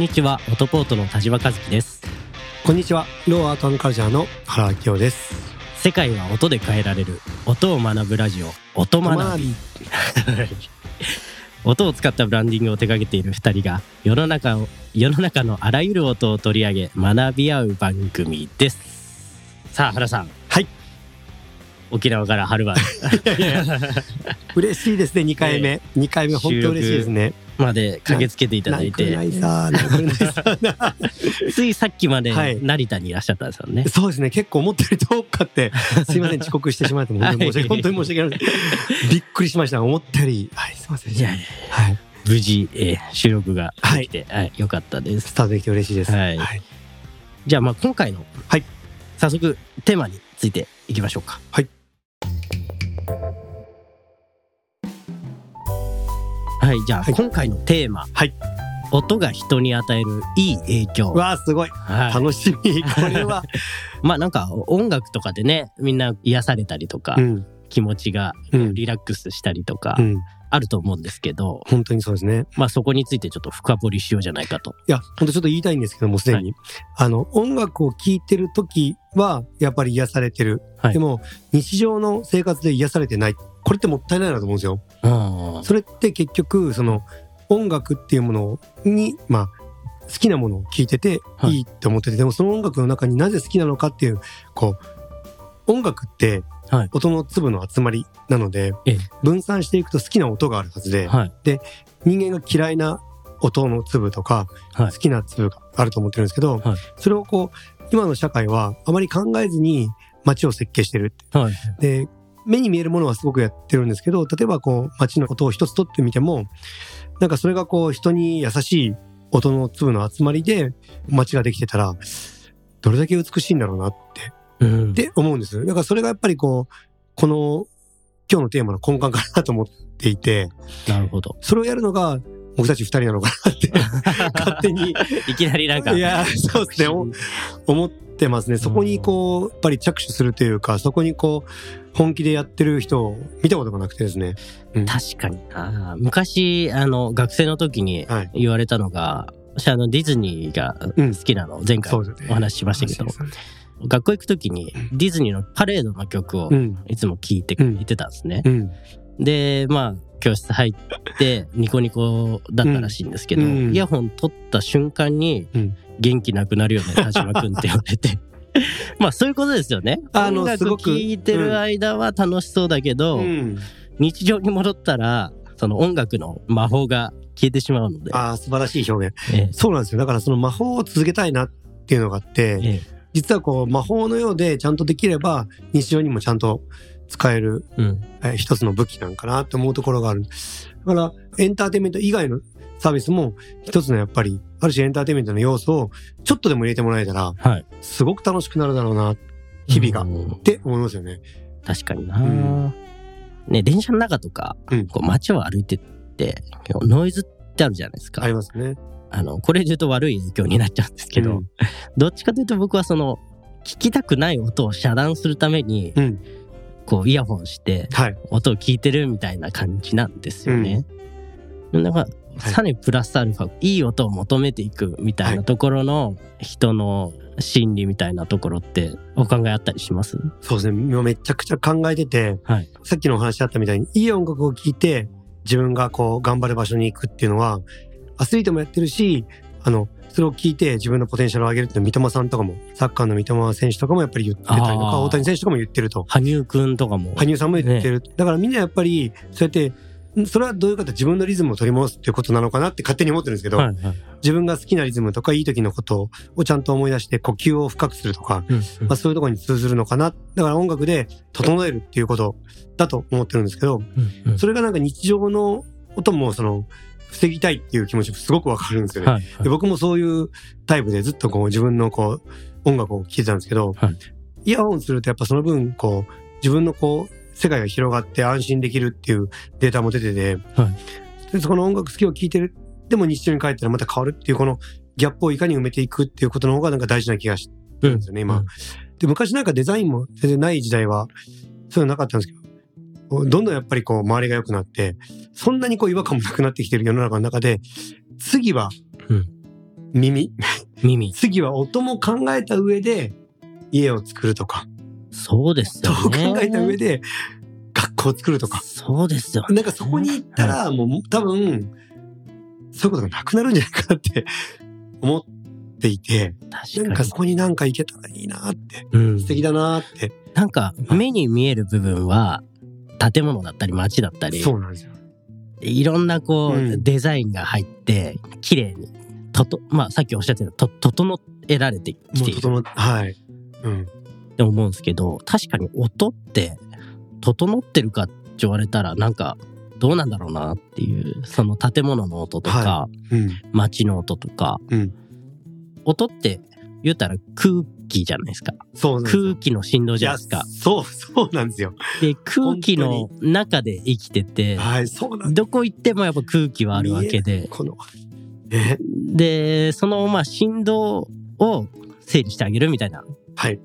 こんにちは、オトポートの田島和樹です。こんにちは。ローアートカルチャーの原明夫です。世界は音で変えられる、音を学ぶラジオ、音学び。音を使ったブランディングを手掛けている二人が、世の中を、世の中のあらゆる音を取り上げ、学び合う番組です。さあ、原さん。はい。沖縄から春は 嬉しいですね、2回目。2回目、本当嬉しいですね。まで駆けつけていただいて。ついさっきまではい成田にいらっしゃったんですよね。そうですね、結構思ったより遠かって、すいません、遅刻してしまって、本当に申し訳ない。びっくりしました。思ったより、はい、すいません。いやいやはい。無事、えー収録ができて、はい、よかったですス。タートできて嬉しいです。はいじゃあまあ今回の、はい早速テーマについていきましょうか。はい。はい、じゃあはい今回のテーマ。はい音が人に与えるいい影響。わあ、すごい。はい。楽しみ。これは。まあなんか音楽とかでね、みんな癒されたりとか、うん。気持ちがうん。リラックスしたりとかう、ん。あると思うんですけど、本当にそうですね。まあそこについてちょっと深掘りしようじゃないかと。いや、本当ちょっと言いたいんですけども、すでに。あの、音楽を聴いてる時は、やっぱり癒されてる。はいでも、日常の生活で癒されてない。これってもったいないなと思うんですよ。うんそれって結局、その、音楽っていうものに、まあ、好きなものを聴いててはいいいって思ってて、でもその音楽の中になぜ好きなのかっていう、こう、音楽ってはい、音の粒の集まりなので、ええ分散していくと好きな音があるはずで、はい。人間が嫌いな音の粒とか、はい好きな粒があると思ってるんですけど、はいそれをこう、今の社会はあまり考えずに街を設計してる。はい。で、目に見えるものはすごくやってるんですけど、例えばこう、街の音を一つ取ってみても、なんかそれがこう、人に優しい音の粒の集まりで街ができてたら、どれだけ美しいんだろうなって、うん。って思うんです。だからそれがやっぱりこう、この、今日のテーマの根幹かなと思っていて、なるほど。それをやるのが僕たち二人なのかなって、勝手にいきなりなんか。いや、そうですね。お思ってますね。そこにこう、やっぱり着手するというか、そこにこう、本気でやってる人を見たことがなくてですね。うん確かにな昔あの学生の時にはい。言われたのが、私あのディズニーがうん好きなの前回そうですねお話ししましたけど、学校行く時にディズニーのパレードの曲をうん。いつも聴いてうん行ってたんですね。うん。でまあ教室入ってニコニコだったらしいんですけど、うんイヤホン取った瞬間にうん元気なくなるよね田島君って言われて。まあそういうことですよね。あの音楽すごく聴いてる間は楽しそうだけど、うん。日常に戻ったらその音楽の魔法が消えてしまうので、ああ、素晴らしい表現。ええそうなんですよ。だからその魔法を続けたいなっていうのがあって、え実はこう、魔法のようでちゃんとできれば、日常にもちゃんと使えるえうんえー一つの武器なんかなって思うところがある。だから、エンターテインメント以外のサービスも一つのやっぱり、ある種エンターテインメントの要素をちょっとでも入れてもらえたら、はい、すごく楽しくなるだろうな、日々が。っうんて思いますよね。確かにな、うんね電車の中とか、うんこう街を歩いてってノイズってあるじゃないですかありますね。あのこれで言うと悪い影響になっちゃうんですけど、うんどっちかというと僕はその聞きたくない音を遮断するために、うんこうイヤホンしてはい。音を聞いてるみたいな感じなんですよね。なんかさらにプラスアルファ、いい音を求めていくみたいなところの人の心理みたいなところってお考えあったりします？そうですね。今めちゃくちゃ考えてて、はい。さっきのお話あったみたいに、いい音楽を聴いて、自分がこう、頑張る場所に行くっていうのは、アスリートもやってるし、あの、それを聞いて自分のポテンシャルを上げるって三笘さんとかも、サッカーの三笘選手とかもやっぱり言ってたりとか、大谷選手とかも言ってると。羽生くんとかも。羽生さんも言ってる。だからみんなやっぱり、そうやって、んそれはどういうこと？自分のリズムを取り戻すっていうことなのかなって勝手に思ってるんですけど、はいはい。自分が好きなリズムとかいい時のことをちゃんと思い出して呼吸を深くするとか、うんまあそういうところに通ずるのかな。だから音楽で整えるっていうことだと思ってるんですけど、うんうんそれがなんか日常の音もその、防ぎたいっていう気持ちすごくわかるんですよね。はいで僕もそういうタイプでずっとこう自分のこう音楽を聴いてたんですけど、はいイヤホンするとやっぱその分こう自分のこう世界が広がって安心できるっていうデータも出てて、はいでそこの音楽好きを聴いてる、でも日常に帰ったらまた変わるっていうこのギャップをいかに埋めていくっていうことの方がなんか大事な気がしてるんですよね、今。うんで、昔なんかデザインも全然ない時代は、そういうのなかったんですけど、どんどんやっぱりこう周りが良くなって、そんなにこう違和感もなくなってきてる世の中の中で、次はうん、耳。耳。次は音も考えた上で家を作るとか、そうですよね。考えた上で学校を作るとか。そうですよ。なんかそこに行ったら、もう多分、そういうことがなくなるんじゃないかなって思っていて、確かに。なんかそこになんか行けたらいいなって、うん素敵だなって。なんか目に見える部分は建物だったり街だったり、そうなんですよ。いろんなこう、うんデザインが入って綺麗にととまあさっきおっしゃってたと整えられてきもているはい。うん。って思うんですけど確かに音って整ってるかって言われたらなんかどうなんだろうなっていうその建物の音とか、はうん。街の音とか、うん。音って言ったら空気じゃないですか。そう空気の振動じゃないですか。そう、そうなんですよ。で空気の中で生きててはい、そうなん。どこ行ってもやっぱ空気はあるわけで。この、ね、でそのまあ振動を整理してあげるみたいなはい、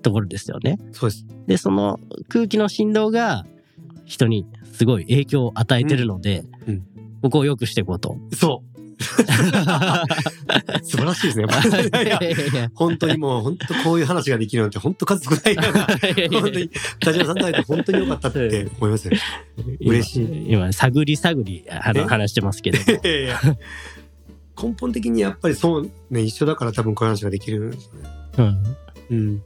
ところですよね。そうです。でその空気の振動が人にすごい影響を与えてるので、うんうんここを良くしていこうと。そう。素晴らしいですね。本当にもう、本当こういう話ができるなんて、本当数少ないな。本当に、田島さんと会えて本当に良かったって思いますね。嬉しい今今探り探りあ話してますけど根本的にやっぱりそうね、一緒だから多分こういう話ができるんですよね。うん、うん。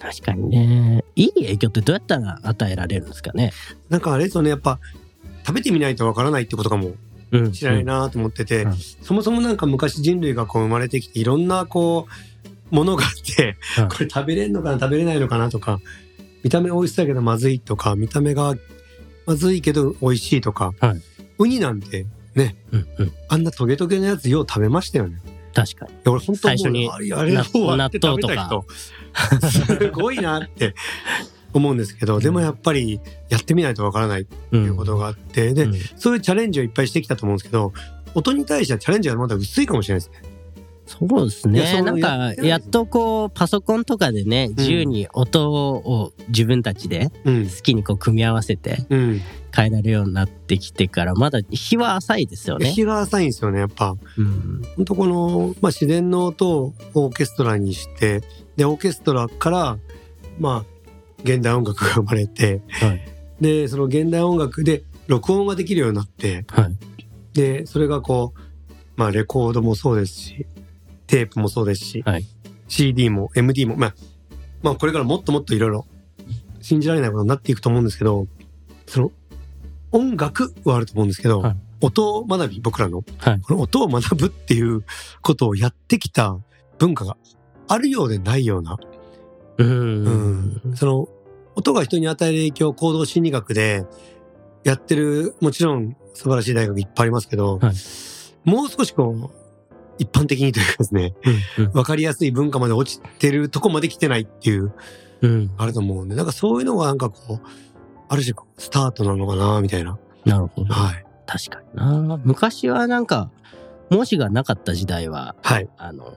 確かに。ね。いい影響ってどうやったら与えられるんですかね？なんかあれですよね、やっぱ、食べてみないとわからないってことかもうん、しれないなと思ってて、うん。そもそもなんか昔人類がこう生まれてきていろんなこうものがあって、うん。これ食べれんのかな？食べれないのかな？とか見た目美味しそうだけどまずいとか見た目がまずいけど美味しいとか、はい。ウニなんてねうんうん、あんなトゲトゲのやつよう食べましたよね。確かに。俺本当最初にあれあれを割って食べた人すごいなって思うんですけどでもやっぱりやってみないとわからないってうんいうことがあって、でうん。そういうチャレンジをいっぱいしてきたと思うんですけど音に対してはチャレンジがまだ薄いかもしれないですね。そうですね。なんかやっとこうパソコンとかでね自由に音を自分たちでうん。好きにこう組み合わせてうん、変えられるようになってきてからまだ日は浅いですよね。日が浅いんですよねやっぱ。うん。本当この、まあ、自然の音をオーケストラにしてでオーケストラからまあ現代音楽が生まれてはい。でその現代音楽で録音ができるようになってはい。でそれがこうまあレコードもそうですしテープもそうですし、はい。CD も MD もまあまあこれからもっともっといろいろ信じられないことになっていくと思うんですけどその音楽はあると思うんですけど、はい。音学び僕らのはい。この音を学ぶっていうことをやってきた文化があるようでないような、ううん。んその音が人に与える影響を行動心理学でやってるもちろん素晴らしい大学いっぱいありますけど、はい。もう少しこう一般的にというかですねうん分かりやすい文化まで落ちてるとこまで来てないっていううん。あると思うんでなんかそういうのがなんかこうある種スタートなのかなみたいな。なるほど。はい。確かにな。昔はなんか文字がなかった時代ははい。あの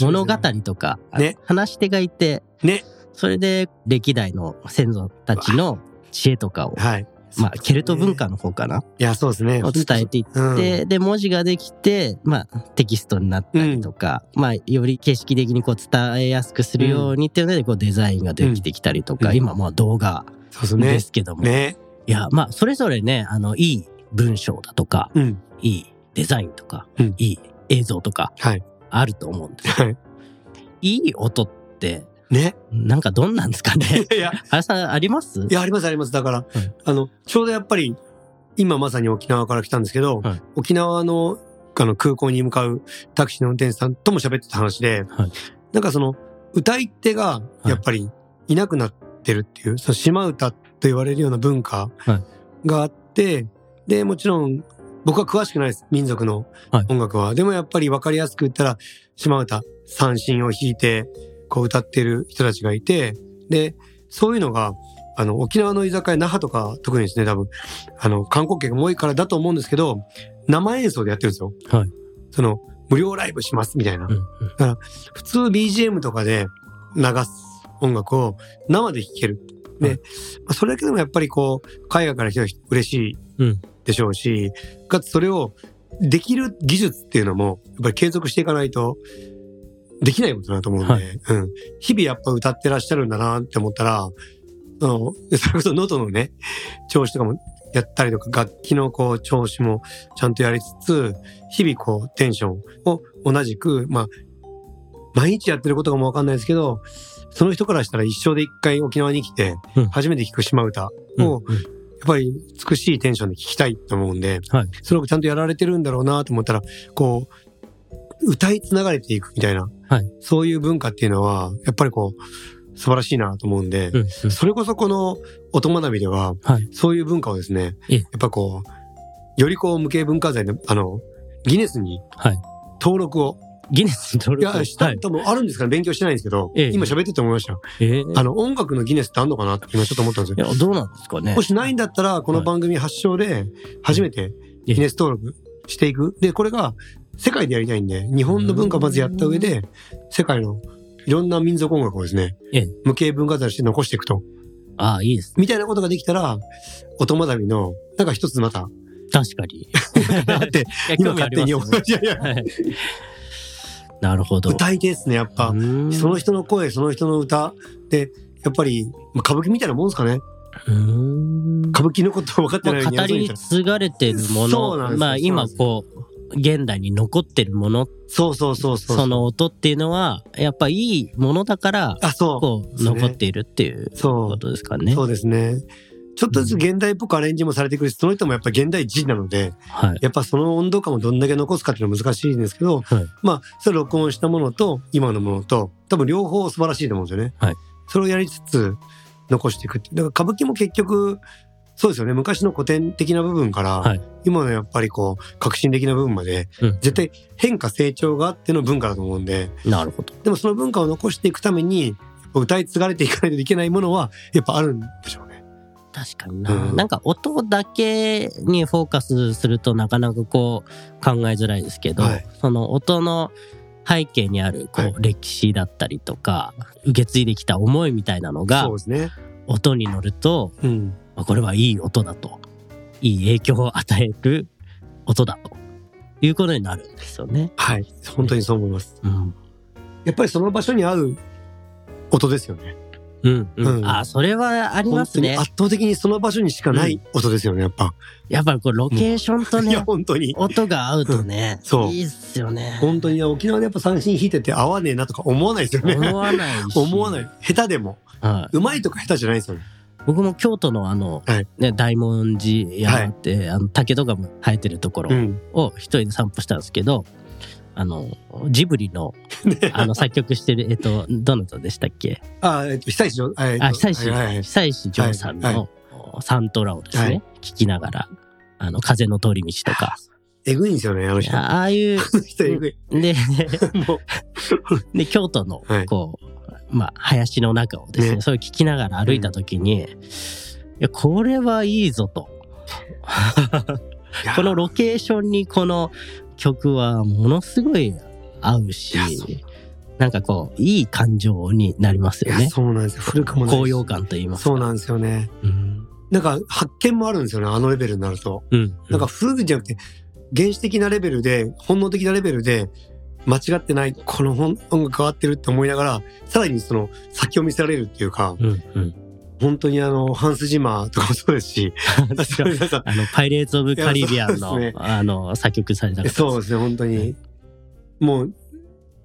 物語とか、ね話し手がいてね。それで歴代の先祖たちの知恵とかをはい。まあケルト文化の方かな、いや、そうですね。を伝えていって、うんで文字ができて、まあ、テキストになったりとか、まあ、より形式的にこう伝えやすくするようにっていうのでこうデザインができてきたりとか、うん今まあ動画ですけども、ね。いやまあそれぞれねあのいい文章だとかうん。いいデザインとか、うんいい映像とかはい。あると思うんですはい。いい音ってね。なんかどんなんですかいね？や いや、あれさんあります？いや、ありますあります。だから、はいあの、ちょうどやっぱり、今まさに沖縄から来たんですけど、はい沖縄のあの空港に向かうタクシーの運転手さんとも喋ってた話で、はい。なんかその、歌い手がやっぱりいなくなってるっていう、その島歌と言われるような文化はい。があって、で、もちろん、僕は詳しくないです。民族のはい。音楽は。でもやっぱり分かりやすく言ったら、島歌、三振を弾いて、こう歌ってる人たちがいて、で、そういうのが、あの、沖縄の居酒屋、那覇とか、特にですね、多分、あの、観光客が多いからだと思うんですけど、生演奏でやってるんですよ。はいその、無料ライブします、みたいな。うんうん普通 BGM とかで流す音楽を生で聴ける。で、はいまあそれだけでもやっぱりこう、海外から来た人嬉しいうんでしょうし、かつそれをできる技術っていうのも、やっぱり継続していかないと、できないことだと思うんで、はい。うん。日々やっぱ歌ってらっしゃるんだなって思ったら、あの、それこそ喉のね、調子とかもやったりとか、楽器のこう、調子もちゃんとやりつつ、日々こう、テンションを同じく、まあ、毎日やってることかもわかんないですけど、その人からしたら一生で一回沖縄に来てうん、初めて聞く島歌を、うん。やっぱり美しいテンションで聞きたいと思うんで、はい。それをちゃんとやられてるんだろうなと思ったら、こう、歌いつながれていくみたいな、はい。そういう文化っていうのは、やっぱりこう、素晴らしいなと思うんで、うんうん。それこそこの音学びでは、はい。そういう文化をですね、ええ。やっぱこう、よりこう無形文化財の、あの、ギネスにはい。登録を、ギネスに登い録や、した、はい。多分あるんですから勉強してないんですけど、ええ。今喋ってて思いました。えーあの、音楽のギネスってあんのかなって今ちょっと思ったんですよ。いや、どうなんですかね。も。しないんだったら、この番組発祥で、初めてギネス登録していく。で、これが世界でやりたいんで、日本の文化をまずやった上で、世界のいろんな民族音楽をですねええ、無形文化財として残していくと。ああ、いいです。みたいなことができたら、音学びの、なんか一つまた、確かに。だって、今勝手に思いやいや、はいなるほど。歌い手ですね、やっぱ。うんその人の声、その人の歌。で、やっぱり、まあ歌舞伎みたいなもんですかね。うん歌舞伎のこと分かってない語り継がれてるもの、そうなんですよまあ今こう、現代に残ってるもの、そうそうそうそう。その音っていうのは、やっぱいいものだから、あ、そう。こう、残っているっていうそうことですかね。そうですね。ちょっとずつ現代っぽくアレンジもされてくるし、その人もやっぱ現代人なので、はい。やっぱその温度感をどんだけ残すかっていうのは難しいんですけど、はいまあ、それ録音したものと今のものと、多分両方素晴らしいと思うんですよね。はいそれをやりつつ残していくって。だから歌舞伎も結局、そうですよね。昔の古典的な部分から、はい今のやっぱりこう、革新的な部分まで、うん絶対変化成長があっての文化だと思うんで、なるほど。でもその文化を残していくために、歌い継がれていかないといけないものは、やっぱあるんでしょうね。確かにな。うんなんか音だけにフォーカスするとなかなかこう考えづらいですけど、はいその音の背景にあるこう、はい歴史だったりとか、受け継いできた思いみたいなのがね。音に乗ると、うん。あこれはいい音だと。いい影響を与える音だと。いうことになるんですよね。はい。本当にそう思います。うん。やっぱりその場所に合う音ですよね。うん、うん。うんあ、それはありますね。圧倒的にその場所にしかない音ですよね、やっぱ。やっぱりこうロケーションといや、ね、本当に。音が合うとね、うんそういいっすよね。本当に沖縄でやっぱ三振弾いてて合わねえなとか思わないですよね。思わないし。思わない。下手でも。はい。うまいとか下手じゃないですよね。僕も京都のあの、はい。ね、大文寺山って、あの竹とかも生えてるところうん。を一人で散歩したんですけど、あの、ジブリの、あの、作曲してる、えっと、どなたでしたっけ？あ、えっと、久石城、えっとあ、久石、はい譲さんはいのサントラをですね、はい。聞きながら、あの、風の通り道とか、えぐいんですよね、あの人。あああいう、の人えぐい。で、もう、で、京都のはい、こう、まあ、林の中をですね、ねそれを聞きながら歩いたときに、いや、これはいいぞと。このロケーションにこの曲はものすごい合うしなんかこう、いい感情になりますよね。そうなんですよ。古くも高揚感と言いますか。そうなんですよね。うん。なんか発見もあるんですよね、あのレベルになると。うん。なんか古くじゃなくて、原始的なレベルで、本能的なレベルで、間違ってない、この本音楽変わってるって思いながら、さらにその先を見せられるっていうか、うん。うん。本当にあの、ハンス・ジマーとかもそうですし、あの、パイレーツ・オブ・カリビアンの、ねあの、作曲された方そうですね、本当に。もう、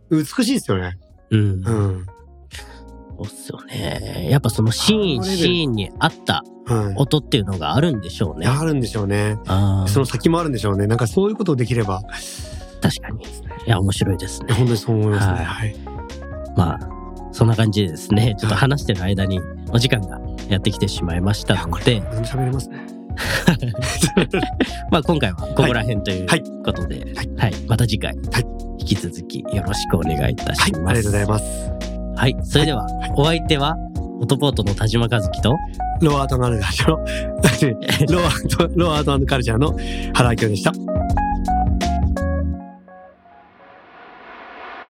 美しいですよね。うん。うん。そうっすよね。やっぱそのシーン、シーンに合ったはい。音っていうのがあるんでしょうね。あるんでしょうね。あその先もあるんでしょうね。なんかそういうことをできれば、確かに。いや、面白いですね。本当にそう思いますね。はいはい。まあ、そんな感じでですね、ちょっと話してる間にお時間がやってきてしまいましたので、喋れますね。まあ今回はここら辺というはいことで、はいはい、また次回、はい引き続きよろしくお願いいたはい。します。ありがとうございます。はい、それでは、お相手は、オトポートの田島和樹と、ローアートカルチャーの、ローアート、ローアートカルチャーの原明夫でした。